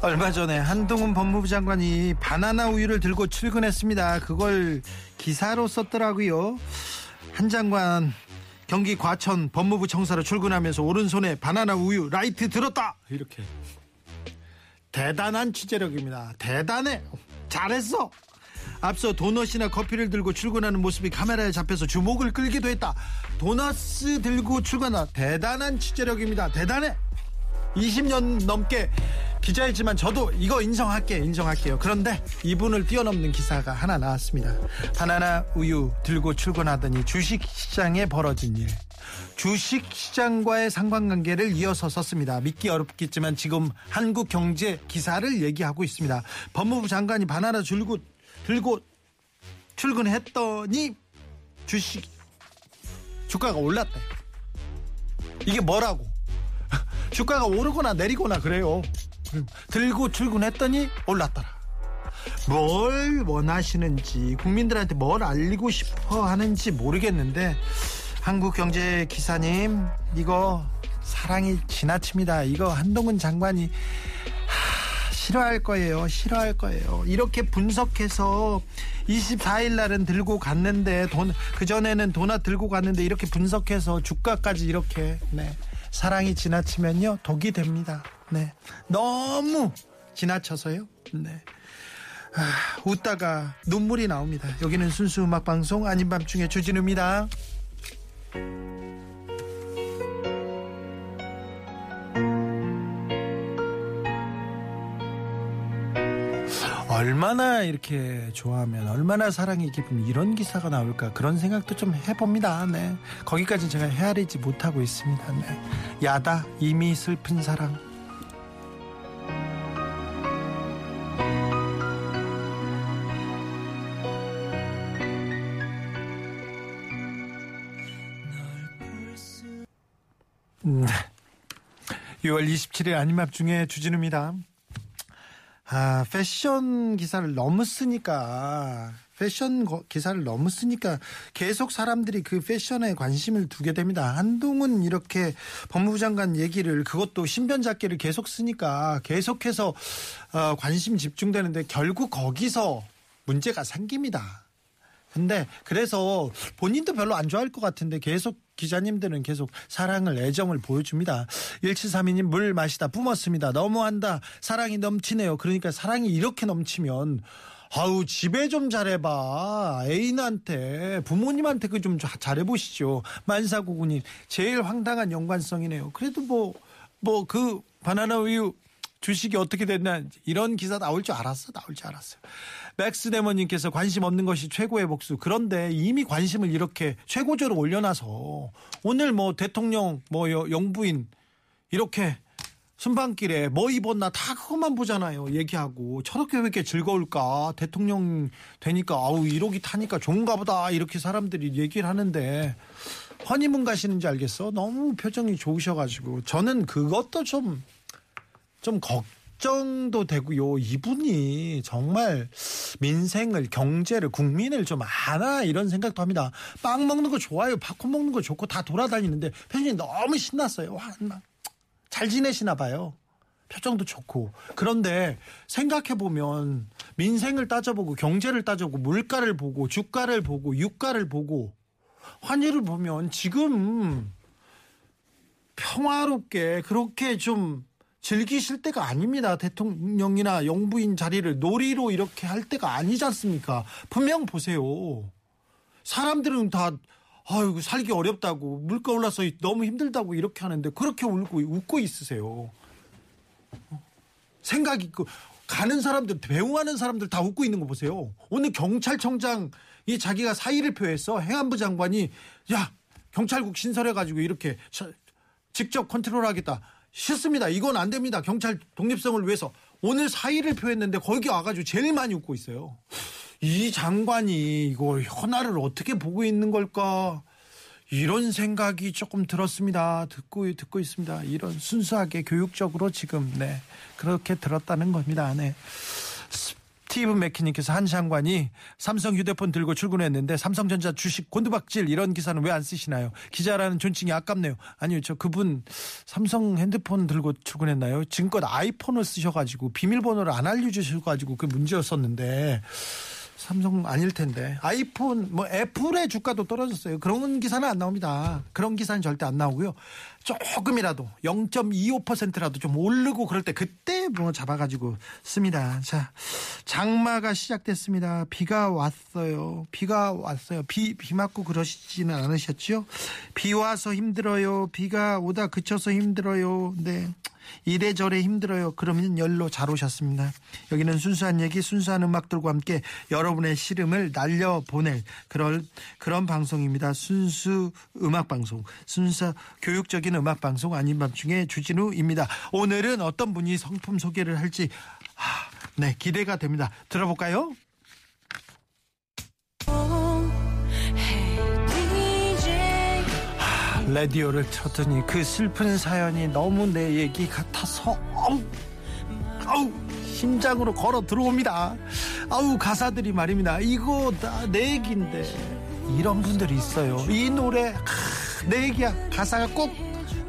얼마 전에 한동훈 법무부 장관이 바나나 우유를 들고 출근했습니다. 그걸 기사로 썼더라고요. 한 장관 경기 과천 법무부 청사로 출근하면서 오른손에 바나나 우유 라이트 들었다 이렇게 대단한 취재력입니다. 대단해. 잘했어. 앞서 도넛이나 커피를 들고 출근하는 모습이 카메라에 잡혀서 주목을 끌기도 했다. 도넛스 들고 출근하 대단한 취재력입니다. 대단해. 20년 넘게 기자였지만 저도 이거 인정할게 인정할게요. 그런데 이분을 뛰어넘는 기사가 하나 나왔습니다. 바나나 우유 들고 출근하더니 주식시장에 벌어진 일. 주식시장과의 상관관계를 이어서 썼습니다. 믿기 어렵겠지만 지금 한국 경제 기사를 얘기하고 있습니다. 법무부 장관이 바나나 들고 들고 출근했더니 주식 주가가 올랐다. 이게 뭐라고 주가가 오르거나 내리거나 그래요. 들고 출근했더니 올랐더라. 뭘 원하시는지 국민들한테 뭘 알리고 싶어 하는지 모르겠는데 한국경제 기사님 이거 사랑이 지나칩니다. 이거 한동훈 장관이 하, 싫어할 거예요. 싫어할 거예요. 이렇게 분석해서 24일 날은 들고 갔는데 돈 그전에는 도나 들고 갔는데 이렇게 분석해서 주가까지 이렇게 네. 사랑이 지나치면요 독이 됩니다. 네, 너무 지나쳐서요. 네, 아, 웃다가 눈물이 나옵니다. 여기는 순수 음악 방송 아닌 밤중에 주진우입니다. 얼마나 이렇게 좋아하면 얼마나 사랑이 깊으면 이런 기사가 나올까 그런 생각도 좀 해봅니다. 네. 거기까지 제가 헤아리지 못하고 있습니다. 네. 야다 이미 슬픈 사랑. 네. 6월 27일 아님합 중에 주진우입니다. 아, 패션 기사를 너무 쓰니까, 패션 기사를 너무 쓰니까 계속 사람들이 그 패션에 관심을 두게 됩니다. 한동훈 이렇게 법무부 장관 얘기를 그것도 신변 잡기를 계속 쓰니까 계속해서 어, 관심 집중되는데 결국 거기서 문제가 생깁니다. 근데 그래서 본인도 별로 안 좋아할 것 같은데 계속 기자님들은 계속 사랑을 애정을 보여줍니다. 1732님 물 마시다 뿜었습니다. 너무한다. 사랑이 넘치네요. 그러니까 사랑이 이렇게 넘치면 아우 집에 좀 잘해봐 애인한테 부모님한테 그 좀 잘해보시죠 만사고구님 제일 황당한 연관성이네요 그래도 뭐 뭐 그 바나나 우유 주식이 어떻게 됐나 이런 기사 나올 줄 알았어 나올 줄 알았어요 맥스데머님께서 관심 없는 것이 최고의 복수 그런데 이미 관심을 이렇게 최고조로 올려놔서 오늘 뭐 대통령 뭐 영부인 이렇게 순방길에 뭐 입었나 다 그것만 보잖아요. 얘기하고 저렇게 왜 이렇게 즐거울까? 대통령 되니까 아우 1억이 타니까 좋은가 보다 이렇게 사람들이 얘기를 하는데 허니문 가시는지 알겠어? 너무 표정이 좋으셔가지고 저는 그것도 좀 좀 걱정도 되고 요. 이분이 정말 민생을 경제를 국민을 좀 아나 이런 생각도 합니다. 빵 먹는 거 좋아요. 팝콘 먹는 거 좋고 다 돌아다니는데 표정이 너무 신났어요. 와, 잘 지내시나 봐요. 표정도 좋고. 그런데 생각해 보면 민생을 따져보고 경제를 따져보고 물가를 보고 주가를 보고 유가를 보고 환율을 보면 지금 평화롭게 그렇게 좀 즐기실 때가 아닙니다. 대통령이나 영부인 자리를 놀이로 이렇게 할 때가 아니지 않습니까? 분명 보세요. 사람들은 다 아이고 살기 어렵다고 물가 올라서 너무 힘들다고 이렇게 하는데 그렇게 울고 웃고 있으세요. 생각 있고 가는 사람들 배웅하는 사람들 다 웃고 있는 거 보세요. 오늘 경찰청장이 자기가 사의를 표해서 행안부 장관이 야 경찰국 신설해가지고 이렇게 직접 컨트롤하겠다. 싫습니다. 이건 안 됩니다. 경찰 독립성을 위해서 오늘 사의를 표했는데 거기 와가지고 제일 많이 웃고 있어요. 이 장관이 이거 현아를 어떻게 보고 있는 걸까? 이런 생각이 조금 들었습니다. 듣고 듣고 있습니다. 이런 순수하게 교육적으로 지금 네 그렇게 들었다는 겁니다. 네. 스티브 맥키님께서 한 장관이 삼성 휴대폰 들고 출근했는데 삼성전자 주식 곤두박질 이런 기사는 왜 안 쓰시나요? 기자라는 존칭이 아깝네요. 아니요, 저 그분 삼성 핸드폰 들고 출근했나요? 지금껏 아이폰을 쓰셔가지고 비밀번호를 안 알려주셔가지고 그 문제였었는데 삼성 아닐 텐데 아이폰 뭐 애플의 주가도 떨어졌어요. 그런 기사는 안 나옵니다. 그런 기사는 절대 안 나오고요. 조금이라도 0.25%라도 좀 오르고 그럴 때 그때 뭐 잡아가지고 씁니다. 자 장마가 시작됐습니다. 비가 왔어요. 비가 왔어요. 비, 비 맞고 그러시지는 않으셨죠? 비 와서 힘들어요. 비가 오다 그쳐서 힘들어요. 네. 이래저래 힘들어요. 그러면 열로 잘 오셨습니다. 여기는 순수한 얘기, 순수한 음악들과 함께 여러분의 시름을 날려보낼 그런, 그런 방송입니다. 순수 음악 방송, 순수 교육적인 음악 방송 아닌 밤중에 주진우입니다. 오늘은 어떤 분이 성품 소개를 할지, 하, 네, 기대가 됩니다. 들어볼까요? 라디오를 틀었더니 그 슬픈 사연이 너무 내 얘기 같아서 아우 아우 심장으로 걸어 들어옵니다. 아우 가사들이 말입니다. 이거 다내 얘기인데 이런 분들이 있어요. 이 노래 아, 내 얘기야 가사가 꼭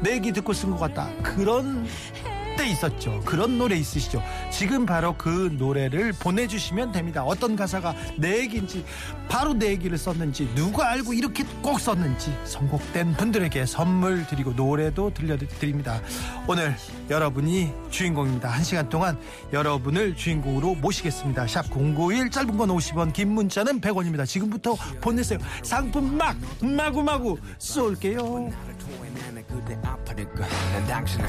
내 얘기 듣고 쓴 것 같다. 그런 때 있었죠. 그런 노래 있으시죠. 지금 바로 그 노래를 보내주시면 됩니다. 어떤 가사가 내 얘기인지 바로 내 얘기를 썼는지 누가 알고 이렇게 꼭 썼는지 선곡된 분들에게 선물 드리고 노래도 들려드립니다. 오늘 여러분이 주인공입니다. 한 시간 동안 여러분을 주인공으로 모시겠습니다. 샵 091 짧은 건 50원 긴 문자는 100원입니다. 지금부터 보내세요. 상품 막 마구마구 쏠게요. 그대 아파릴까. 난 당신의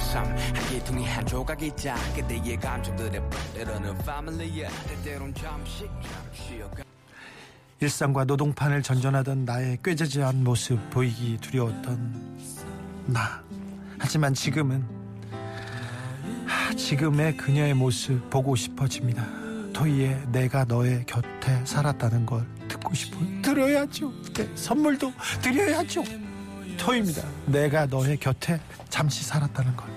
개통이 한 조각이 작게 내의 감정들에 때로는 패밀리야 때때론 잠시 쉬어가 일상과 노동판을 전전하던 나의 꾀지지한 모습 보이기 두려웠던 나. 하지만 지금은 지금의 그녀의 모습 보고 싶어집니다. 토이의 내가 너의 곁에 살았다는 걸 듣고 싶어 들어야죠. 네, 선물도 드려야죠 토입니다. 내가 너의 곁에 잠시 살았다는 걸.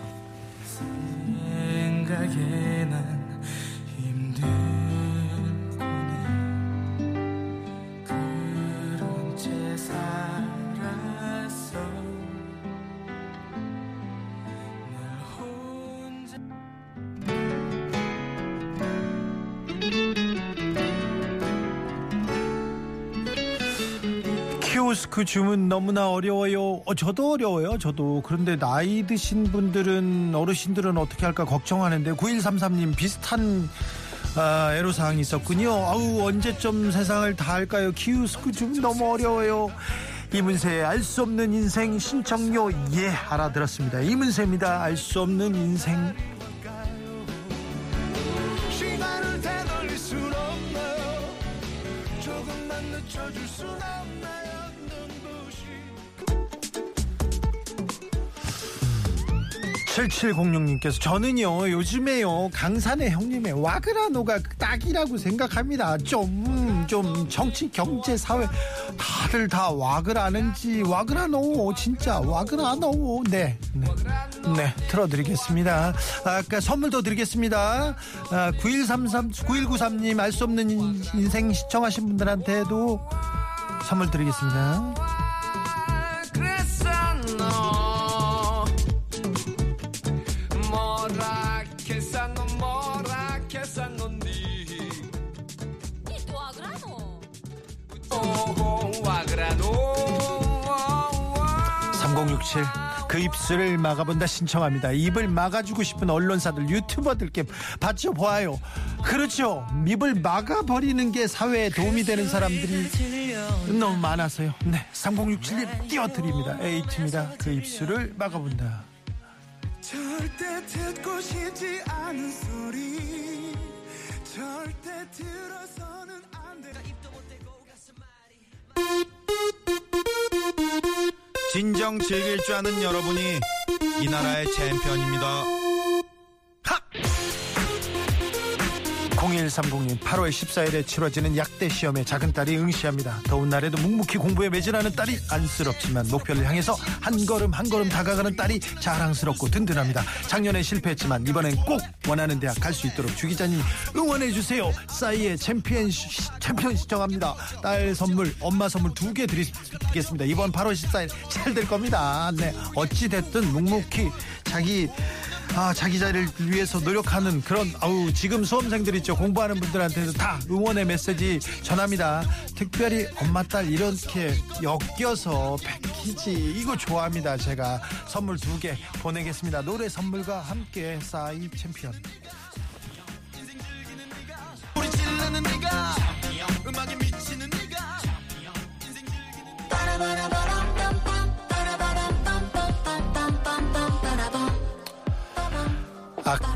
키오스크 주문 너무나 어려워요. 어, 저도 어려워요. 저도. 그런데 나이 드신 분들은 어르신들은 어떻게 할까 걱정하는데 9133님 비슷한 아, 애로사항이 있었군요. 아우 언제쯤 세상을 다 할까요? 키오스크 주문 너무 어려워요. 이문세의 알 수 없는 인생 신청료 예 알아들었습니다. 이문세입니다. 알 수 없는 인생 7706님께서 저는요 요즘에요 강산의 형님의 와그라노가 딱이라고 생각합니다. 좀좀 좀 정치 경제 사회 다들 다 와그라는지 와그라노 진짜 와그라노. 네, 네, 네 틀어드리겠습니다. 아까 선물도 드리겠습니다. 아, 9133 9193님 알 수 없는 인생 시청하신 분들한테도 선물 드리겠습니다 그 입술을 막아본다 신청합니다. 입을 막아주고 싶은 언론사들, 유튜버들께 받쳐보아요. 그렇죠. 입을 막아버리는 게 사회에 도움이 되는 사람들이 너무 많아서요. 네. 3067님 띄워드립니다. 에이트입니다. 그 입술을 막아본다. 절대 듣고 싶지 않은 소리 절대 들어서 진정 즐길 줄 아는 여러분이 이 나라의 챔피언입니다. 0130님 8월 14일에 치러지는 약대 시험에 작은 딸이 응시합니다. 더운 날에도 묵묵히 공부에 매진하는 딸이 안쓰럽지만 목표를 향해서 한 걸음 한 걸음 다가가는 딸이 자랑스럽고 든든합니다. 작년에 실패했지만 이번엔 꼭 원하는 대학 갈 수 있도록 주 기자님 응원해 주세요. 싸이의 챔피언 시- 챔피언 신청합니다. 딸 선물 엄마 선물 두 개 드리겠습니다. 이번 8월 14일 잘 될 겁니다. 네 어찌 됐든 묵묵히 자기 아, 자기 자리를 위해서 노력하는 그런 아우 지금 수험생들 있죠 공부하는 분들한테도 다 응원의 메시지 전합니다. 특별히 엄마 딸 이렇게 엮여서 패키지 이거 좋아합니다. 제가 선물 두 개 보내겠습니다. 노래 선물과 함께 싸이 챔피언. 악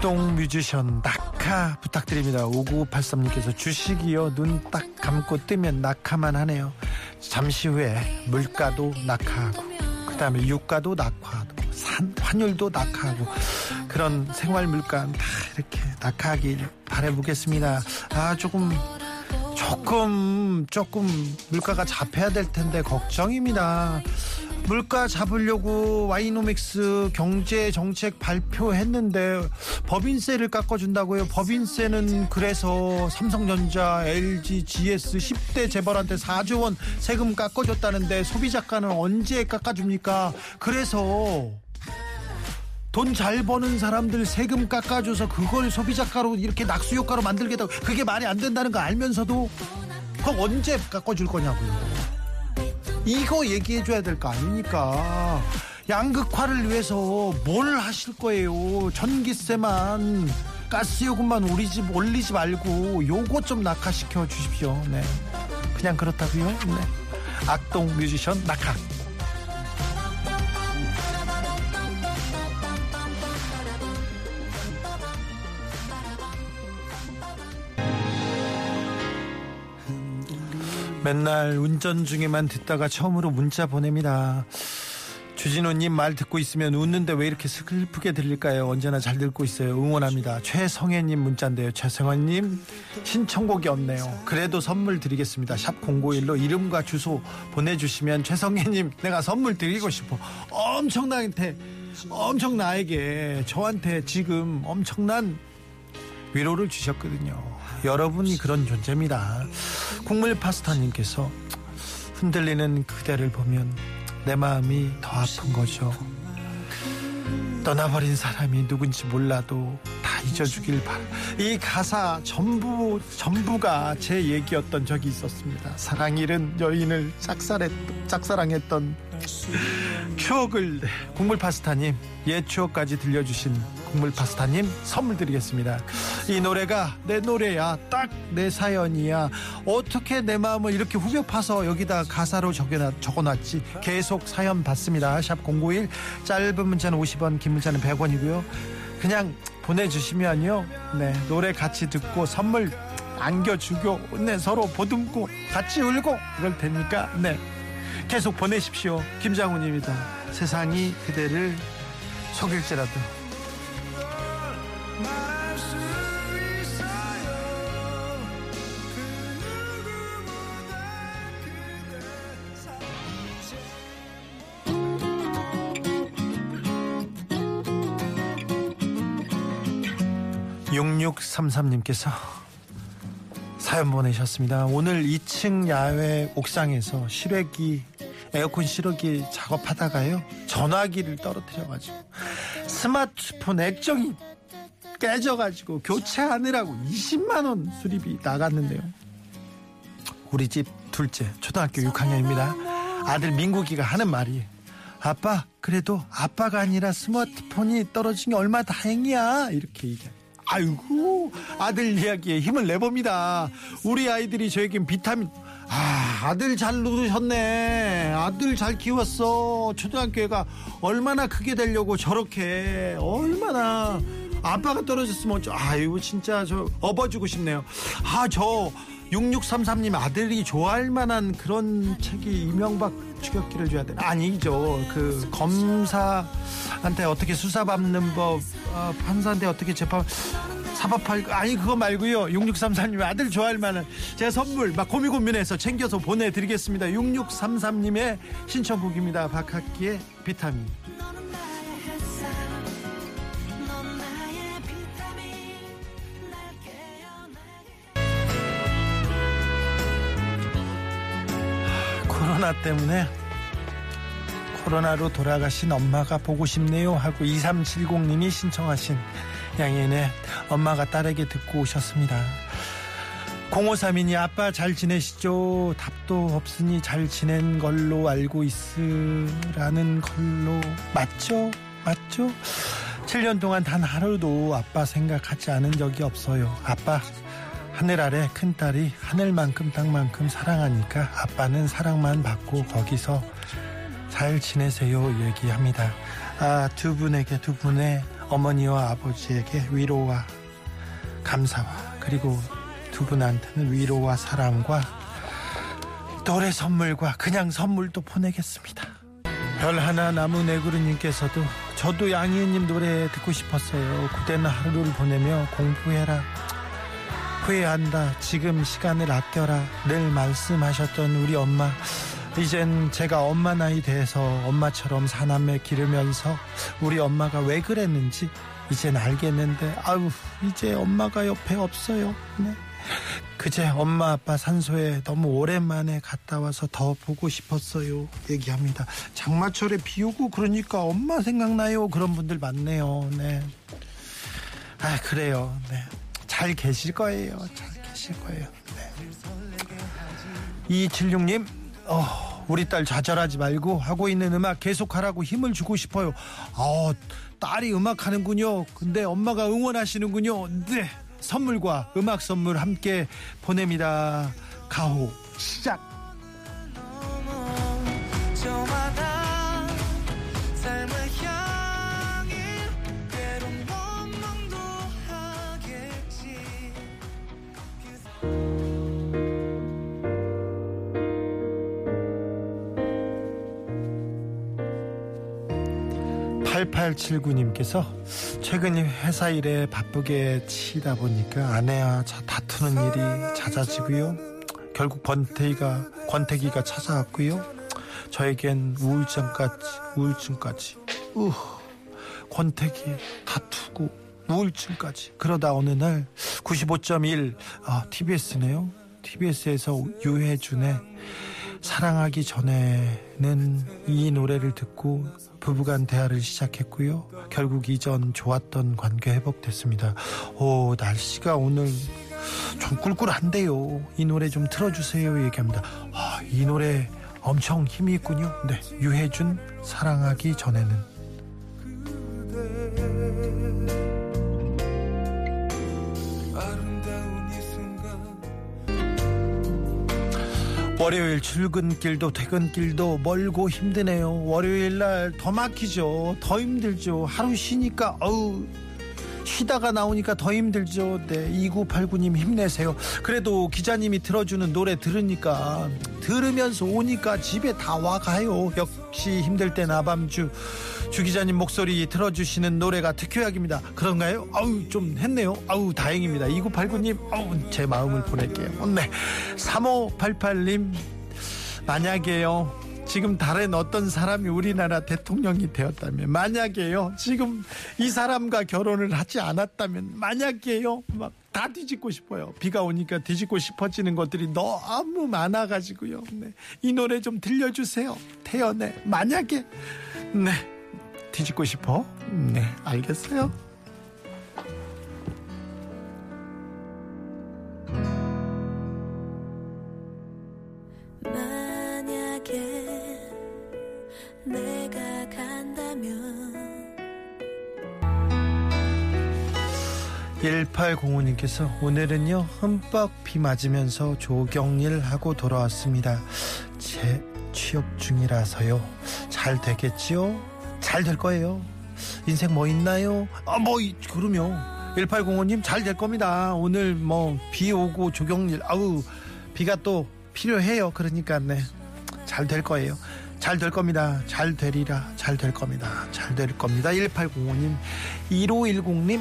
동 뮤지션 낙하 부탁드립니다. 5983님께서 주식이요. 눈 딱 감고 뜨면 낙하만 하네요. 잠시 후에 물가도 낙하하고 그 다음에 유가도 낙하하고 산, 환율도 낙하하고 그런 생활 물가 다 이렇게 낙하하길 바라보겠습니다. 아 조금 조금 조금 물가가 잡혀야 될 텐데 걱정입니다. 물가 잡으려고 와이노믹스 경제 정책 발표했는데 법인세를 깎아준다고요. 법인세는 그래서 삼성전자, LG, GS 10대 재벌한테 4조 원 세금 깎아줬다는데 소비자가는 언제 깎아줍니까? 그래서 돈잘 버는 사람들 세금 깎아줘서 그걸 소비자가로 이렇게 낙수 효과로 만들겠다고 그게 말이 안 된다는 거 알면서도 그럼 언제 깎아줄 거냐고요. 이거 얘기해 줘야 될 거 아닙니까? 양극화를 위해서 뭘 하실 거예요? 전기세만 가스 요금만 우리 집 올리지 말고 요거 좀 낙하시켜 주십시오. 네. 그냥 그렇다고요? 네. 악동 뮤지션 낙하. 맨날 운전 중에만 듣다가 처음으로 문자 보냅니다. 주진우님 말 듣고 있으면 웃는데 왜 이렇게 슬프게 들릴까요? 언제나 잘 듣고 있어요. 응원합니다. 최성혜님 문자인데요. 최성혜님 신청곡이 없네요. 그래도 선물 드리겠습니다. 샵 091로 이름과 주소 보내주시면 최성혜님 내가 선물 드리고 싶어. 엄청나게 엄청 나에게 저한테 지금 엄청난 위로를 주셨거든요. 여러분이 그런 존재입니다. 국물 파스타님께서 흔들리는 그대를 보면 내 마음이 더 아픈 거죠. 떠나버린 사람이 누군지 몰라도 다 잊어주길 바라. 이 가사 전부 전부가 제 얘기였던 적이 있었습니다. 사랑 잃은 여인을 짝사했, 짝사랑했던 추억을 네, 국물 파스타님 옛 추억까지 들려주신 국물 파스타님 선물 드리겠습니다. 이 노래가 내 노래야 딱 내 사연이야 어떻게 내 마음을 이렇게 후벼 파서 여기다 가사로 적여놨, 적어놨지 계속 사연 받습니다. 샵 091 짧은 문자는 50원 긴 문자는 100원이고요. 그냥 보내주시면요 네 노래 같이 듣고 선물 안겨주고 네 서로 보듬고 같이 울고 그럴 테니까 네 계속 보내십시오. 김장훈입니다. 세상이 그대를 속일지라도. (6633님께서) 사연 보내셨습니다. 오늘 2층 야외 옥상에서 실외기 에어컨 실외기 작업하다가요 전화기를 떨어뜨려가지고 스마트폰 액정이 깨져가지고 교체하느라고 20만 원 수리비 나갔는데요. 우리 집 둘째 초등학교 6학년입니다. 아들 민국이가 하는 말이 아빠 그래도 아빠가 아니라 스마트폰이 떨어진 게 얼마 다행이야 이렇게 얘기해. 아이고 아들 이야기에 힘을 내봅니다. 우리 아이들이 저에겐 비타민 아 아들 잘 누르셨네. 아들 잘 키웠어. 초등학교가 얼마나 크게 되려고 저렇게 얼마나 아빠가 떨어졌으면 어쩌 아이고 진짜 저 업어주고 싶네요. 아저 6633님 아들이 좋아할 만한 그런 책이 이명박 추격기를 줘야 되나? 아니죠. 그 검사한테 어떻게 수사받는 법, 어, 판사한테 어떻게 재판 사법팔 아니 그거 말고요 6633님 아들 좋아할 만한 제가 선물 막 고민 고민해서 챙겨서 보내드리겠습니다 6633님의 신청곡입니다 박학기의 비타민 코로나 때문에 코로나로 돌아가신 엄마가 보고 싶네요 하고 2370님이 신청하신 양현의 엄마가 딸에게 듣고 오셨습니다. 0532니 아빠 잘 지내시죠? 답도 없으니 잘 지낸 걸로 알고 있으라는 걸로 맞죠? 맞죠? 7년 동안 단 하루도 아빠 생각하지 않은 적이 없어요. 아빠 하늘 아래 큰 딸이 하늘만큼 땅만큼 사랑하니까 아빠는 사랑만 받고 거기서 잘 지내세요 얘기합니다. 아, 두 분에게 두 분의 어머니와 아버지에게 위로와 감사와 그리고 두 분한테는 위로와 사랑과 노래 선물과 그냥 선물도 보내겠습니다. 별 하나 나무 네그루님께서도 저도 양희은님 노래 듣고 싶었어요. 그대는 하루를 보내며 공부해라. 후회한다. 지금 시간을 아껴라. 늘 말씀하셨던 우리 엄마. 이젠 제가 엄마 나이 돼서 엄마처럼 사남매 기르면서 우리 엄마가 왜 그랬는지 이젠 알겠는데 아유 이제 엄마가 옆에 없어요. 네. 그제 엄마 아빠 산소에 너무 오랜만에 갔다 와서 더 보고 싶었어요. 얘기합니다. 장마철에 비 오고 그러니까 엄마 생각나요. 그런 분들 많네요. 네. 아 그래요. 네. 잘 계실 거예요. 잘 계실 거예요. 네. 276님, 어, 우리 딸 좌절하지 말고 하고 있는 음악 계속하라고 힘을 주고 싶어요. 어, 딸이 음악 하는군요. 근데 엄마가 응원하시는군요. 네. 선물과 음악 선물 함께 보냅니다. 가호 시작. 8879님께서 최근 회사 일에 바쁘게 치다 보니까 아내와 자- 다투는 일이 잦아지고요. 결국 권태기가 권태기가 찾아왔고요. 저에겐 우울증까지 우울증까지 우 권태기 다투고 우울증까지 그러다 어느 날 95.1 아, TBS네요. TBS에서 유해준의 사랑하기 전에는 이 노래를 듣고 부부간 대화를 시작했고요. 결국 이전 좋았던 관계 회복됐습니다. 오, 날씨가 오늘 좀 꿀꿀한데요. 이 노래 좀 틀어주세요. 얘기합니다. 아, 이 노래 엄청 힘이 있군요. 네, 유해준 사랑하기 전에는. 월요일 출근길도 퇴근길도 멀고 힘드네요. 월요일 날 더 막히죠. 더 힘들죠. 하루 쉬니까 어우 쉬다가 나오니까 더 힘들죠. 네, 2989님 힘내세요. 그래도 기자님이 들어주는 노래 들으니까 들으면서 오니까 집에 다 와가요. 역시 힘들 땐 아밤주 주 기자님 목소리 들어주시는 노래가 특효약입니다. 그런가요? 아우 좀 했네요. 아우 다행입니다. 2989님 아우 제 마음을 보낼게요. 네, 3588님 만약에요. 지금 다른 어떤 사람이 우리나라 대통령이 되었다면 만약에요. 지금 이 사람과 결혼을 하지 않았다면 만약에요. 막 다 뒤집고 싶어요. 비가 오니까 뒤집고 싶어지는 것들이 너무 많아가지고요. 네. 이 노래 좀 들려주세요. 태연의 만약에 네 뒤집고 싶어. 네 알겠어요. 만약에 내가 간다면 1805님께서 오늘은요 흠뻑 비 맞으면서 조경일 하고 돌아왔습니다. 제 취업 중이라서요. 잘 되겠지요? 잘 될 거예요. 인생 뭐 있나요? 아, 뭐, 이- 그럼요. 1805님 잘 될 겁니다. 오늘 뭐 비 오고 조경일, 아우, 비가 또 필요해요. 그러니까, 네. 잘 될 거예요. 잘 될 겁니다. 잘 되리라. 잘 될 겁니다. 잘 될 겁니다. 1805님, 1510님,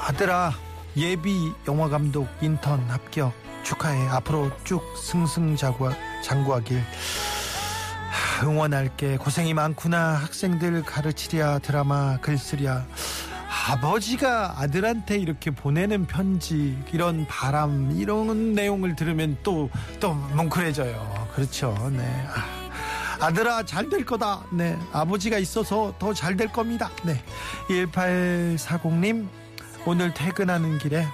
아들아 예비 영화감독 인턴 합격 축하해. 앞으로 쭉 승승장구하길 하, 응원할게. 고생이 많구나. 학생들 가르치랴 드라마 글쓰랴. 아버지가 아들한테 이렇게 보내는 편지 이런 바람 이런 내용을 들으면 또 또 뭉클해져요. 그렇죠. 네. 아, 아들아 잘 될 거다. 네. 아버지가 있어서 더 잘 될 겁니다. 네. 1840님 오늘 퇴근하는 길에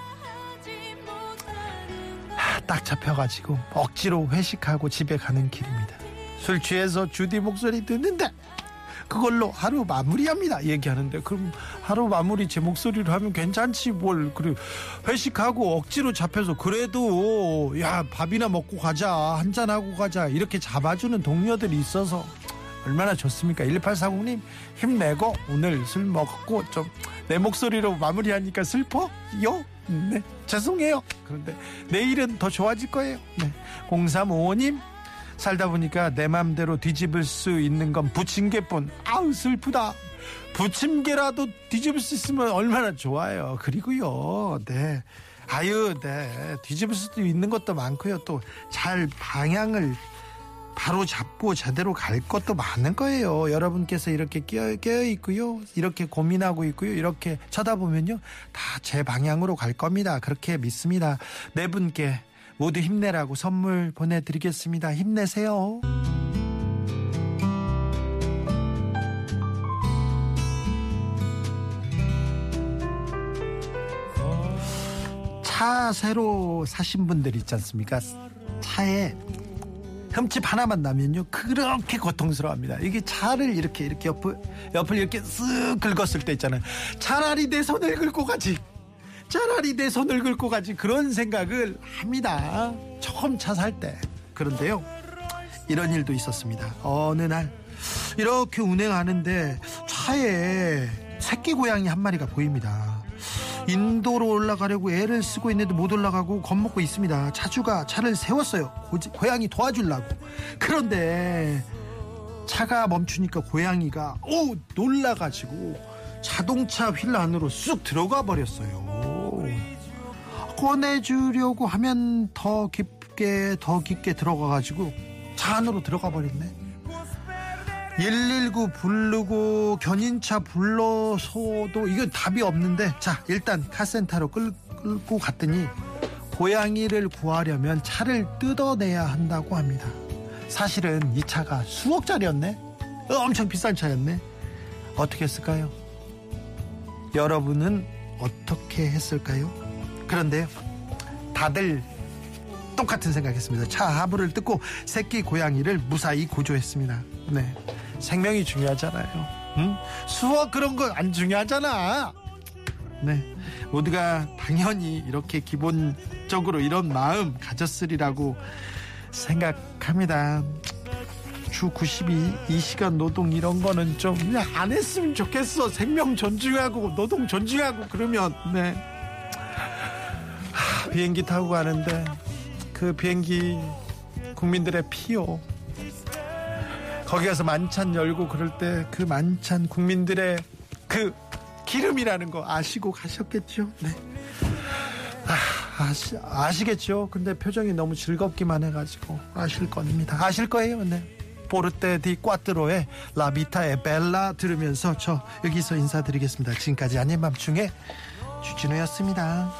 하, 딱 잡혀가지고 억지로 회식하고 집에 가는 길입니다. 술 취해서 주디 목소리 듣는데 그걸로 하루 마무리합니다. 얘기하는데 그럼 하루 마무리 제 목소리로 하면 괜찮지 뭘 그래 회식하고 억지로 잡혀서 그래도 야 밥이나 먹고 가자 한잔 하고 가자 이렇게 잡아주는 동료들이 있어서 얼마나 좋습니까? 1840님 힘내고 오늘 술 먹고 좀 내 목소리로 마무리하니까 슬퍼요? 네 죄송해요. 그런데 내일은 더 좋아질 거예요. 네 0355님 살다 보니까 내 맘대로 뒤집을 수 있는 건 부침개뿐. 아우 슬프다. 부침개라도 뒤집을 수 있으면 얼마나 좋아요. 그리고요, 네. 아유, 네. 뒤집을 수도 있는 것도 많고요. 또 잘 방향을 바로 잡고 제대로 갈 것도 많은 거예요. 여러분께서 이렇게 깨어, 깨어 있고요. 이렇게 고민하고 있고요. 이렇게 쳐다보면요. 다 제 방향으로 갈 겁니다. 그렇게 믿습니다. 네 분께 모두 힘내라고 선물 보내드리겠습니다. 힘내세요. 차 새로 사신 분들 있지 않습니까? 차에 흠집 하나만 나면요 그렇게 고통스러워합니다. 이게 차를 이렇게 이렇게 옆을 옆을 이렇게 쓱 긁었을 때 있잖아요. 차라리 내 손을 긁고 가지. 차라리 내 손을 긁고 가지 그런 생각을 합니다. 처음 차 살 때. 그런데요. 이런 일도 있었습니다. 어느 날 이렇게 운행하는데 차에 새끼 고양이 한 마리가 보입니다. 인도로 올라가려고 애를 쓰고 있는데 못 올라가고 겁먹고 있습니다. 차주가 차를 세웠어요. 고지- 고양이 도와주려고. 그런데 차가 멈추니까 고양이가 오 놀라가지고 자동차 휠 안으로 쑥 들어가 버렸어요. 꺼내주려고 하면 더 깊게 더 깊게 들어가가지고 차 안으로 들어가 버렸네. 119 부르고 견인차 불러서도 이건 답이 없는데 자 일단 카센터로 끌, 끌고 갔더니 고양이를 구하려면 차를 뜯어내야 한다고 합니다. 사실은 이 차가 수억짜리였네. 엄청 비싼 차였네. 어떻게 했을까요? 여러분은 어떻게 했을까요? 그런데요, 다들 똑같은 생각했습니다. 차 하부를 뜯고 새끼 고양이를 무사히 구조했습니다. 네, 생명이 중요하잖아요. 응? 수억 그런 거 안 중요하잖아. 네, 모두가 당연히 이렇게 기본적으로 이런 마음 가졌으리라고 생각합니다. 주 92, 이 시간 노동 이런 거는 좀 안 했으면 좋겠어. 생명 존중하고 노동 존중하고 그러면 네. 하, 비행기 타고 가는데 그 비행기 국민들의 피요. 거기 가서 만찬 열고 그럴 때 그 만찬 국민들의 그 기름이라는 거 아시고 가셨겠죠? 네. 아, 아시, 아시겠죠? 근데 표정이 너무 즐겁기만 해가지고 아실 겁니다. 아실 거예요, 네. 포르테 디 꽈트로의 라비타의 벨라 들으면서 저 여기서 인사드리겠습니다. 지금까지 아닌 밤중에 주진우였습니다.